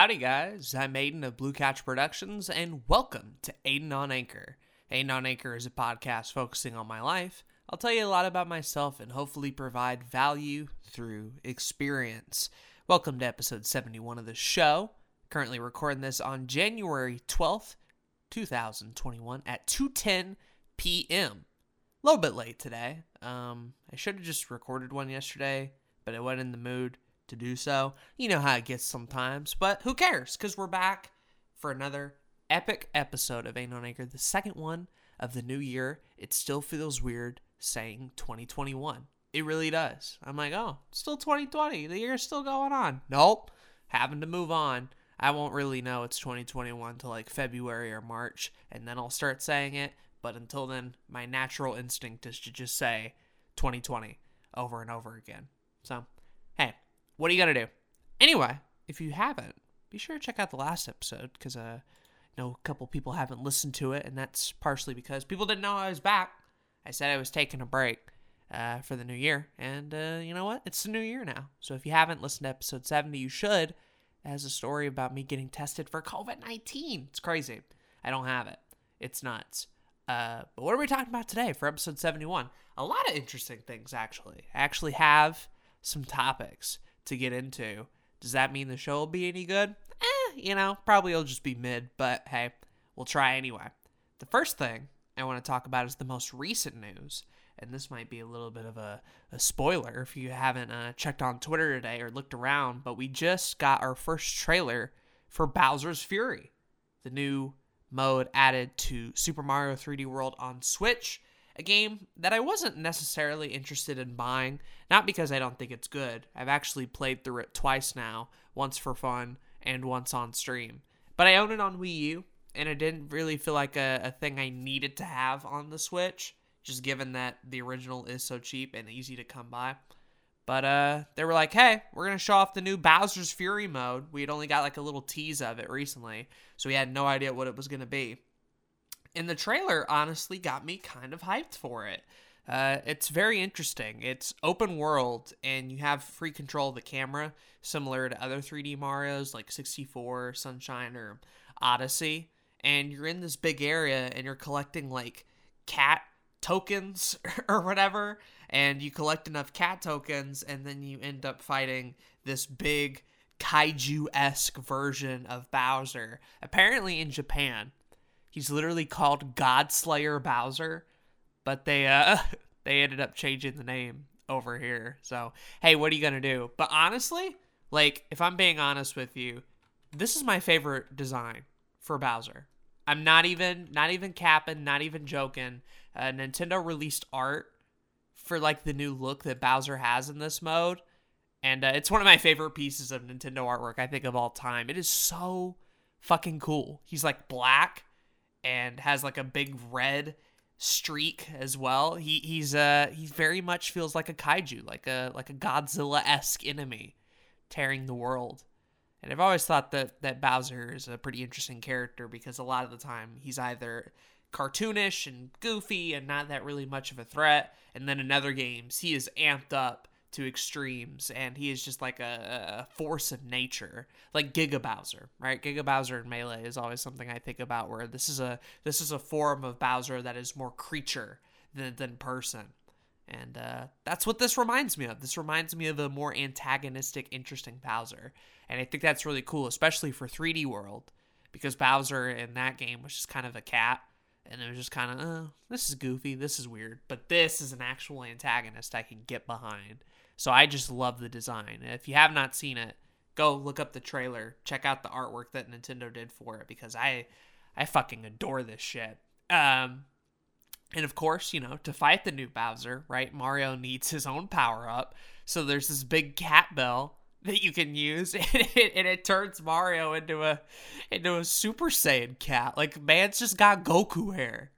howdy, guys. I'm Aiden of Blue Couch Productions, and welcome to Aiden on Anchor. Aiden on Anchor is a podcast focusing on my life. I'll tell you a lot about myself and hopefully provide value through experience. Welcome to episode 71 of the show. Currently recording this on January 12th, 2021 at 2:10 p.m. A little bit late today. Um, I should have just recorded one yesterday, but I wasn't in the mood to do so. You know how it gets sometimes, but who cares? Because we're back for another epic episode of Aiden on Anchor, the second one of the new year. It still feels weird saying 2021. It really does. I'm like, oh, still 2020. The year's still going on. Nope. Having to move on. I won't really know it's 2021 till like February or March, and then I'll start saying it. But until then, my natural instinct is to just say 2020 over and over again. So, what are you gonna do? Anyway, if you haven't, be sure to check out the last episode because uh, I know a couple people haven't listened to it, and that's partially because people didn't know I was back. I said I was taking a break uh, for the new year, and uh, you know what? It's the new year now. So if you haven't listened to episode 70, you should. It has a story about me getting tested for COVID 19. It's crazy. I don't have it. It's nuts. Uh, but what are we talking about today for episode 71? A lot of interesting things, actually. I actually have some topics to get into. Does that mean the show will be any good? Eh, you know, probably it'll just be mid, but hey, we'll try anyway. The first thing I want to talk about is the most recent news. And this might be a little bit of a, a spoiler if you haven't uh, checked on Twitter today or looked around, but we just got our first trailer for Bowser's Fury, the new mode added to Super Mario 3D World on Switch a game that I wasn't necessarily interested in buying, not because I don't think it's good. I've actually played through it twice now, once for fun and once on stream. But I own it on Wii U, and it didn't really feel like a, a thing I needed to have on the Switch, just given that the original is so cheap and easy to come by. But uh, they were like, hey, we're going to show off the new Bowser's Fury mode. We had only got like a little tease of it recently, so we had no idea what it was going to be. And the trailer honestly got me kind of hyped for it. Uh, it's very interesting. It's open world, and you have free control of the camera, similar to other 3D Mario's like 64, Sunshine, or Odyssey. And you're in this big area, and you're collecting like cat tokens or whatever. And you collect enough cat tokens, and then you end up fighting this big kaiju esque version of Bowser, apparently in Japan. He's literally called Godslayer Bowser, but they uh they ended up changing the name over here. So, hey, what are you going to do? But honestly, like if I'm being honest with you, this is my favorite design for Bowser. I'm not even not even capping, not even joking. Uh, Nintendo released art for like the new look that Bowser has in this mode, and uh, it's one of my favorite pieces of Nintendo artwork I think of all time. It is so fucking cool. He's like black and has like a big red streak as well. He he's uh he very much feels like a kaiju, like a like a Godzilla esque enemy, tearing the world. And I've always thought that that Bowser is a pretty interesting character because a lot of the time he's either cartoonish and goofy and not that really much of a threat, and then in other games he is amped up to extremes, and he is just like a, a, force of nature, like Giga Bowser, right? Giga Bowser in Melee is always something I think about, where this is a this is a form of Bowser that is more creature than than person, and uh, that's what this reminds me of. This reminds me of a more antagonistic, interesting Bowser, and I think that's really cool, especially for 3D World, because Bowser in that game was just kind of a cat. And it was just kind of, oh, this is goofy, this is weird, but this is an actual antagonist I can get behind so I just love the design. If you have not seen it, go look up the trailer, check out the artwork that Nintendo did for it because I I fucking adore this shit. Um and of course, you know, to fight the new Bowser, right? Mario needs his own power up. So there's this big cat bell that you can use and it, and it turns Mario into a into a Super Saiyan cat. Like man's just got Goku hair.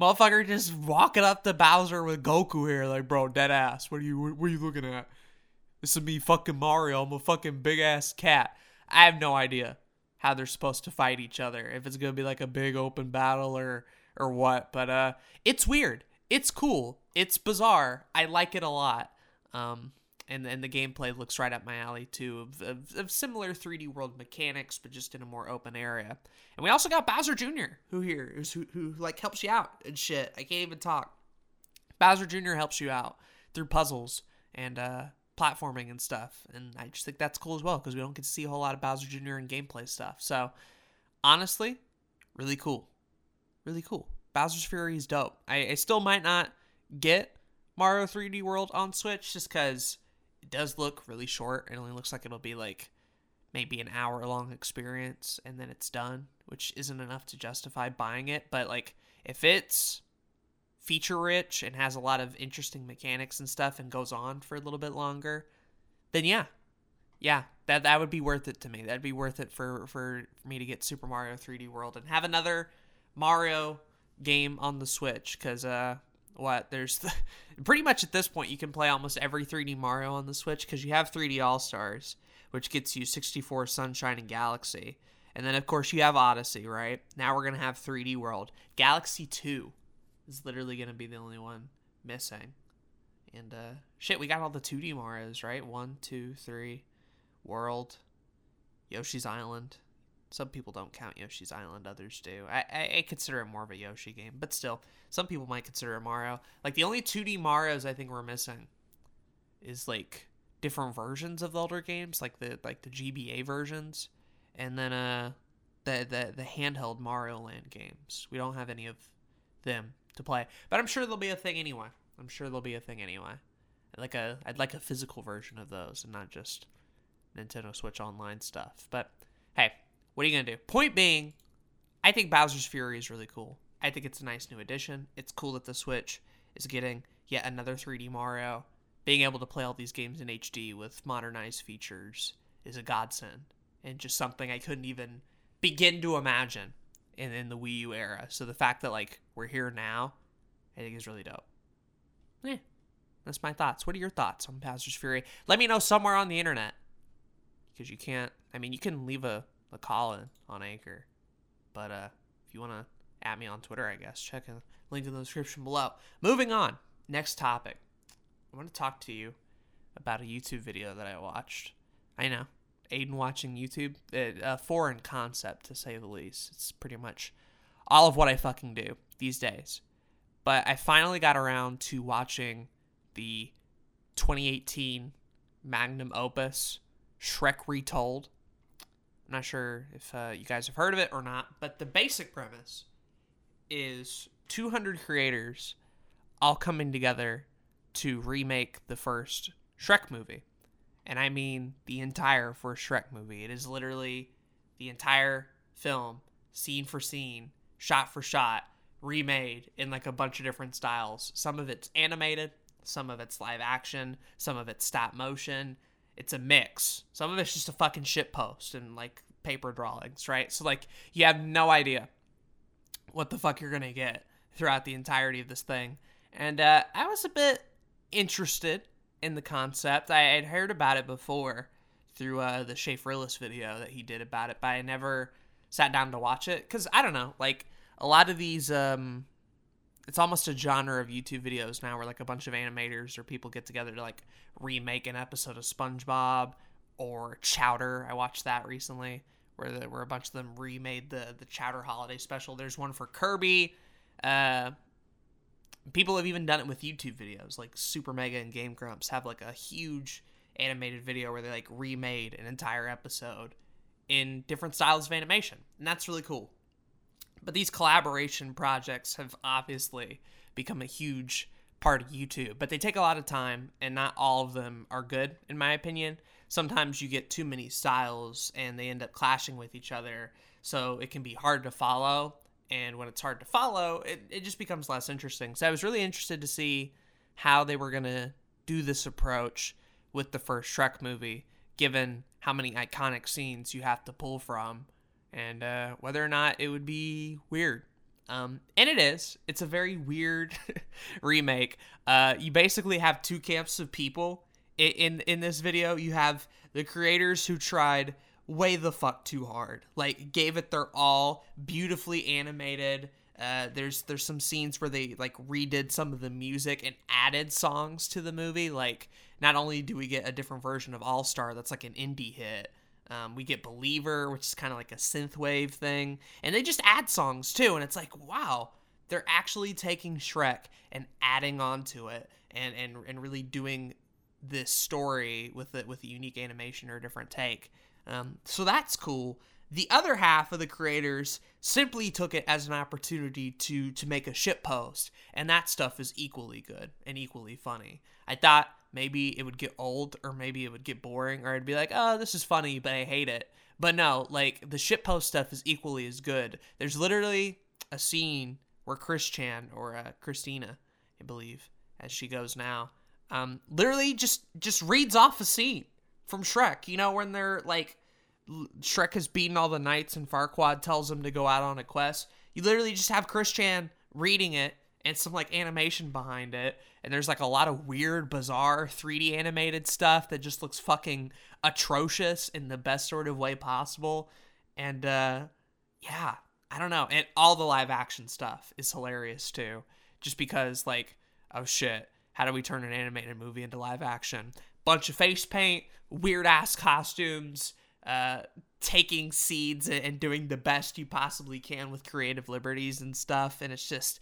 Motherfucker just walking up to Bowser with Goku here, like, bro, dead ass. What are you what are you looking at? This is me fucking Mario. I'm a fucking big ass cat. I have no idea how they're supposed to fight each other. If it's gonna be like a big open battle or or what. But uh it's weird. It's cool. It's bizarre. I like it a lot. Um and and the gameplay looks right up my alley too of, of, of, similar 3D world mechanics, but just in a more open area. And we also got Bowser Jr. who here is who who like helps you out and shit. I can't even talk. Bowser Jr. helps you out through puzzles and uh, platforming and stuff, and I just think that's cool as well because we don't get to see a whole lot of Bowser Jr. in gameplay stuff. So honestly, really cool, really cool. Bowser's Fury is dope. I, I still might not get Mario 3D World on Switch just because it does look really short. It only looks like it'll be like maybe an hour long experience and then it's done, which isn't enough to justify buying it. But like if it's feature rich and has a lot of interesting mechanics and stuff and goes on for a little bit longer, then yeah. Yeah, that that would be worth it to me. That'd be worth it for for, me to get Super Mario 3D World and have another Mario game on the Switch cuz uh what there's the, pretty much at this point you can play almost every 3D Mario on the Switch because you have 3D All Stars, which gets you 64 Sunshine and Galaxy, and then of course you have Odyssey. Right now we're gonna have 3D World. Galaxy 2 is literally gonna be the only one missing, and uh, shit, we got all the 2D Mario's right. One, two, three, World, Yoshi's Island, some people don't count Yoshi's Island, others do. I, I, I, consider it more of a Yoshi game, but still, some people might consider it Mario. Like the only 2D Mario's I think we're missing is like different versions of the older games, like the like the GBA versions, and then uh the the the handheld Mario Land games. We don't have any of them to play, but I'm sure there'll be a thing anyway. I'm sure there'll be a thing anyway. Like a I'd like a physical version of those and not just Nintendo Switch Online stuff. But hey, what are you gonna do? Point being, I think Bowser's Fury is really cool. I think it's a nice new addition. It's cool that the Switch is getting yet another 3D Mario. Being able to play all these games in HD with modernized features is a godsend and just something I couldn't even begin to imagine in, in the Wii U era. So the fact that like we're here now, I think is really dope. Yeah, that's my thoughts. What are your thoughts on Bowser's Fury? Let me know somewhere on the internet because you can't. I mean, you can leave a McCollin on Anchor. But uh, if you want to at me on Twitter, I guess, check the link in the description below. Moving on, next topic. I want to talk to you about a YouTube video that I watched. I know, Aiden watching YouTube, a foreign concept to say the least. It's pretty much all of what I fucking do these days. But I finally got around to watching the 2018 magnum opus Shrek Retold I'm not sure if uh, you guys have heard of it or not, but the basic premise is 200 creators all coming together to remake the first Shrek movie. And I mean the entire first Shrek movie. It is literally the entire film, scene for scene, shot for shot, remade in like a bunch of different styles. Some of it's animated, some of it's live action, some of it's stop motion, it's a mix. Some of it's just a fucking shit post and like paper drawings, right? So like you have no idea what the fuck you're gonna get throughout the entirety of this thing. And uh, I was a bit interested in the concept. I had heard about it before through uh, the Schaefer video that he did about it, but I never sat down to watch it because I don't know, like a lot of these um, it's almost a genre of YouTube videos now where like a bunch of animators or people get together to like remake an episode of SpongeBob or Chowder. I watched that recently where the, where a bunch of them remade the the Chowder holiday special. There's one for Kirby. Uh, people have even done it with YouTube videos like Super Mega and Game Grumps have like a huge animated video where they like remade an entire episode in different styles of animation. And that's really cool. But these collaboration projects have obviously become a huge part of YouTube, but they take a lot of time, and not all of them are good, in my opinion. Sometimes you get too many styles and they end up clashing with each other, so it can be hard to follow. And when it's hard to follow, it, it just becomes less interesting. So I was really interested to see how they were going to do this approach with the first Shrek movie, given how many iconic scenes you have to pull from and uh, whether or not it would be weird. Um, and it is. It's a very weird remake. Uh, you basically have two camps of people in, in this video. You have the creators who tried way the fuck too hard, like gave it their all, beautifully animated. Uh, there's there's some scenes where they like redid some of the music and added songs to the movie, like not only do we get a different version of All Star that's like an indie hit, um, we get Believer, which is kind of like a synthwave thing, and they just add songs too, and it's like wow, they're actually taking Shrek and adding on to it, and and and really doing this story with it with a unique animation or a different take. Um, so that's cool. The other half of the creators simply took it as an opportunity to to make a shit post, and that stuff is equally good and equally funny. I thought maybe it would get old or maybe it would get boring or I'd be like, "Oh, this is funny, but I hate it." But no, like the shit post stuff is equally as good. There's literally a scene where Chris Chan or uh, Christina, I believe, as she goes now, um, literally just just reads off a scene from Shrek. You know when they're like Shrek has beaten all the knights and Farquaad tells him to go out on a quest. You literally just have Chris Chan reading it and some like animation behind it. And there's like a lot of weird, bizarre 3D animated stuff that just looks fucking atrocious in the best sort of way possible. And uh yeah, I don't know. And all the live action stuff is hilarious too. Just because like, oh shit, how do we turn an animated movie into live action? Bunch of face paint, weird ass costumes, uh, taking seeds and doing the best you possibly can with creative liberties and stuff. And it's just,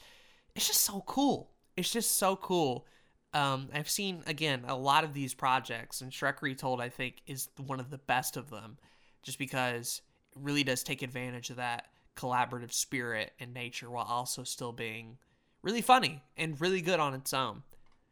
it's just so cool. It's just so cool. Um, I've seen again a lot of these projects, and Shrek Retold I think is one of the best of them, just because it really does take advantage of that collaborative spirit and nature while also still being really funny and really good on its own.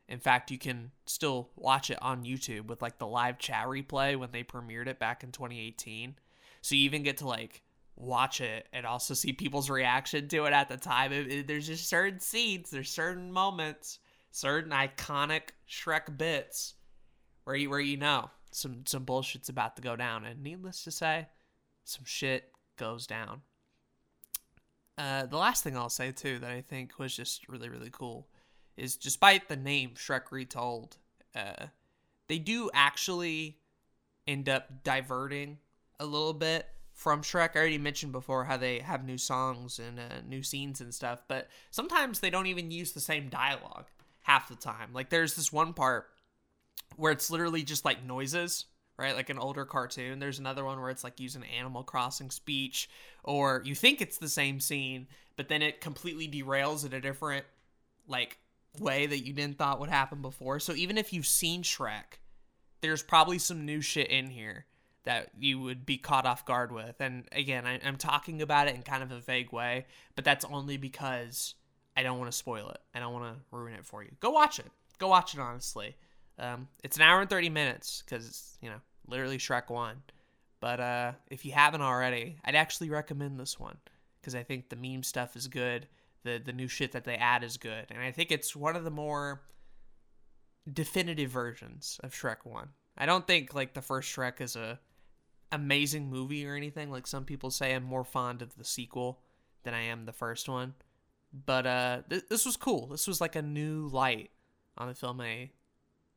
In fact, you can still watch it on YouTube with like the live chat replay when they premiered it back in 2018. So you even get to like watch it and also see people's reaction to it at the time. It, it, there's just certain scenes, there's certain moments, certain iconic Shrek bits where you where you know some some bullshit's about to go down, and needless to say, some shit goes down. Uh, the last thing I'll say too that I think was just really really cool is despite the name Shrek Retold, uh, they do actually end up diverting a little bit from Shrek. I already mentioned before how they have new songs and uh, new scenes and stuff, but sometimes they don't even use the same dialogue half the time. Like there's this one part where it's literally just like noises, right? Like an older cartoon. There's another one where it's like using Animal Crossing speech, or you think it's the same scene, but then it completely derails at a different like way that you didn't thought would happen before. So even if you've seen Shrek, there's probably some new shit in here that you would be caught off guard with. And again, I, am talking about it in kind of a vague way, but that's only because I don't want to spoil it. I don't want to ruin it for you. Go watch it. Go watch it, honestly. Um, it's an hour and 30 minutes because it's, you know, literally Shrek 1. But uh, if you haven't already, I'd actually recommend this one because I think the meme stuff is good the the new shit that they add is good, and I think it's one of the more definitive versions of Shrek One. I don't think like the first Shrek is a amazing movie or anything. Like some people say, I'm more fond of the sequel than I am the first one. But uh, th- this was cool. This was like a new light on a film I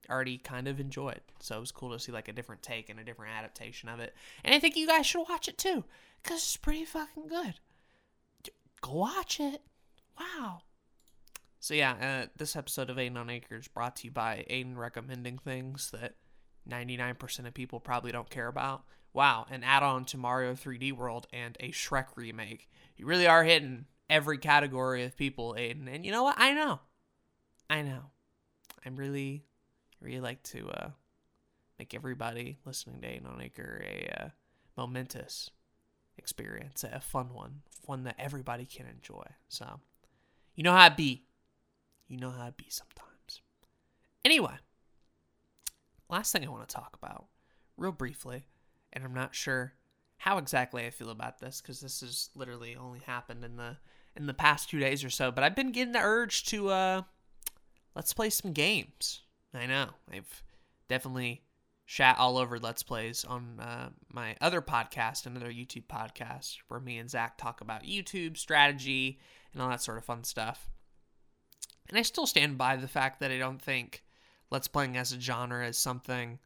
already kind of enjoyed. So it was cool to see like a different take and a different adaptation of it. And I think you guys should watch it too, because it's pretty fucking good. Go watch it. Wow. So yeah, uh, this episode of Aiden on Anchor's brought to you by Aiden recommending things that 99% of people probably don't care about. Wow, an add-on to Mario 3D World and a Shrek remake. You really are hitting every category of people, Aiden. And you know what? I know. I know. I'm really, really like to uh, make everybody listening to Aiden on Anchor a uh, momentous experience, a fun one, one that everybody can enjoy. So you know how it be. You know how it be sometimes. Anyway, last thing I want to talk about, real briefly, and I'm not sure how exactly I feel about this because this has literally only happened in the in the past two days or so. But I've been getting the urge to uh, let's play some games. I know I've definitely chat all over Let's Plays on uh, my other podcast, another YouTube podcast, where me and Zach talk about YouTube strategy and all that sort of fun stuff. And I still stand by the fact that I don't think Let's Playing as a genre is something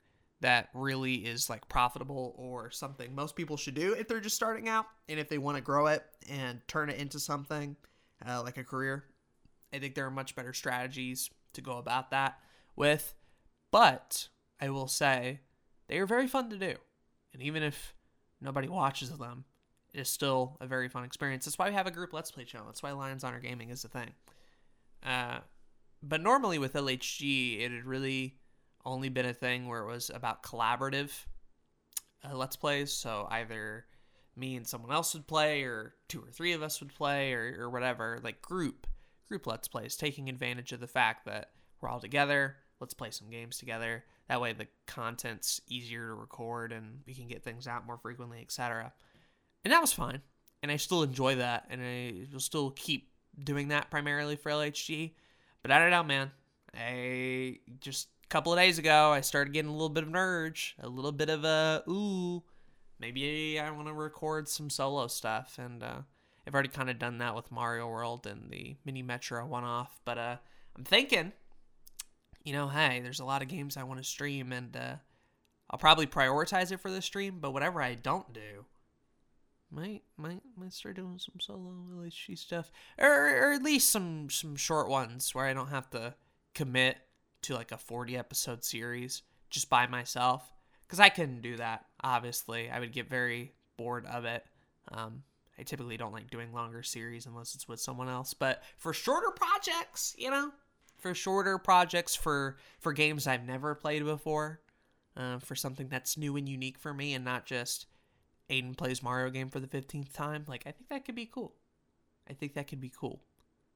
that really is like profitable or something most people should do if they're just starting out and if they want to grow it and turn it into something uh, like a career. I think there are much better strategies to go about that with. But I will say they are very fun to do. And even if nobody watches them, it is still a very fun experience. That's why we have a group Let's Play channel. That's why Lions Honor Gaming is a thing. Uh, but normally with LHG, it really only been a thing where it was about collaborative uh, Let's Plays. So either me and someone else would play, or two or three of us would play, or, or whatever, like group group Let's Plays, taking advantage of the fact that we're all together. Let's play some games together. That way, the content's easier to record, and we can get things out more frequently, etc. And that was fine, and I still enjoy that, and I will still keep doing that primarily for LHG. But I don't know, man. I just a couple of days ago, I started getting a little bit of an urge, a little bit of a ooh, maybe I want to record some solo stuff, and uh, I've already kind of done that with Mario World and the Mini Metro one off. But uh, I'm thinking, you know, hey, there's a lot of games I want to stream, and uh, I'll probably prioritize it for the stream. But whatever I don't do, might might might start doing some solo LHG stuff, or or at least some some short ones where I don't have to commit to like a 40 episode series just by myself because I couldn't do that. Obviously, I would get very bored of it. Um, I typically don't like doing longer series unless it's with someone else. But for shorter projects, you know, for shorter projects for for games I've never played before, uh, for something that's new and unique for me, and not just Aiden plays Mario game for the fifteenth time. Like I think that could be cool. I think that could be cool.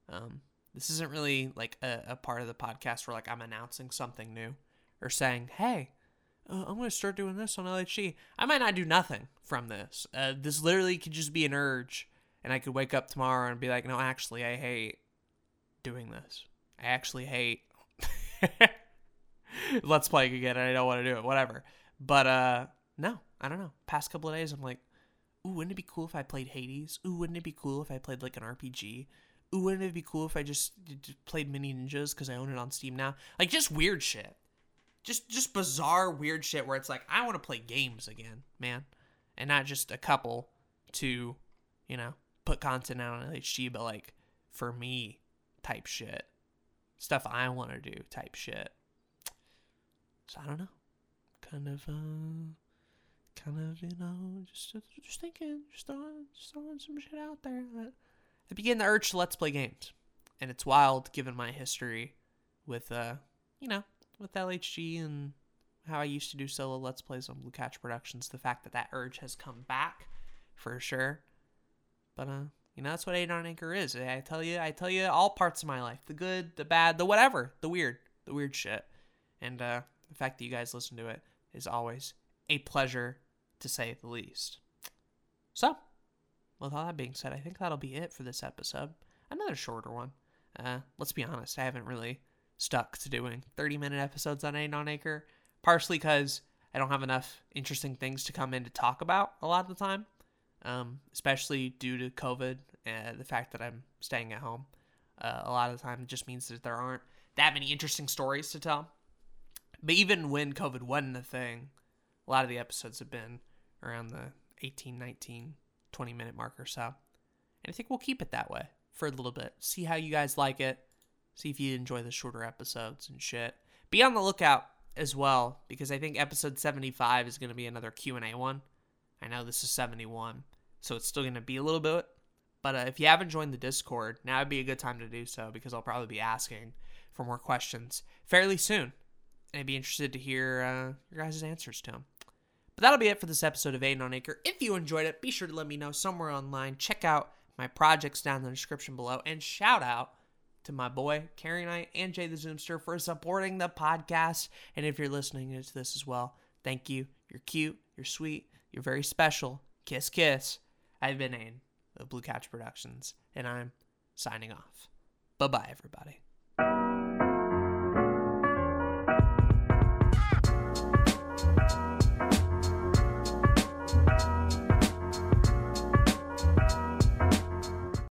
Um, this isn't really like a, a part of the podcast where like I'm announcing something new or saying, "Hey, uh, I'm going to start doing this on LHG. I might not do nothing from this. Uh, this literally could just be an urge, and I could wake up tomorrow and be like, no, actually, I hate doing this. I actually hate. Let's play again. I don't want to do it. Whatever. But uh, no, I don't know. Past couple of days, I'm like, ooh, wouldn't it be cool if I played Hades? Ooh, wouldn't it be cool if I played like an RPG? Ooh, wouldn't it be cool if I just, played Mini Ninjas because I own it on Steam now? Like just weird shit just just bizarre weird shit where it's like I want to play games again, man, and not just a couple to, you know, put content out on LHG, but like for me type shit, stuff I want to do type shit. So I don't know, kind of, uh, kind of, you know, just just thinking, just throwing, just throwing some shit out there. I begin the urge to let's play games, and it's wild given my history with, uh, you know, with LHG and how I used to do solo Let's Plays on Blue Couch Productions, the fact that that urge has come back for sure. But, uh, you know, that's what Aiden on Anchor is. I tell you, I tell you all parts of my life the good, the bad, the whatever, the weird, the weird shit. And, uh, the fact that you guys listen to it is always a pleasure to say the least. So, with all that being said, I think that'll be it for this episode. Another shorter one. Uh, let's be honest, I haven't really stuck to doing 30 minute episodes on Aiden on Anchor, partially because I don't have enough interesting things to come in to talk about a lot of the time, um, especially due to COVID and the fact that I'm staying at home. Uh, a lot of the time, it just means that there aren't that many interesting stories to tell. But even when COVID wasn't a thing, a lot of the episodes have been around the 18, 19, 20 minute mark or so. And I think we'll keep it that way for a little bit. See how you guys like it. See if you enjoy the shorter episodes and shit. Be on the lookout as well because I think episode 75 is going to be another Q&A one. I know this is 71, so it's still going to be a little bit. But uh, if you haven't joined the Discord, now would be a good time to do so because I'll probably be asking for more questions fairly soon. And I'd be interested to hear uh, your guys' answers to them. But that'll be it for this episode of Aiden on Anchor. If you enjoyed it, be sure to let me know somewhere online. Check out my projects down in the description below and shout out to my boy Carrie Knight and Jay the Zoomster for supporting the podcast. And if you're listening to this as well, thank you. You're cute, you're sweet, you're very special. Kiss, kiss. I've been Aiden of Blue Couch Productions, and I'm signing off. Bye bye, everybody.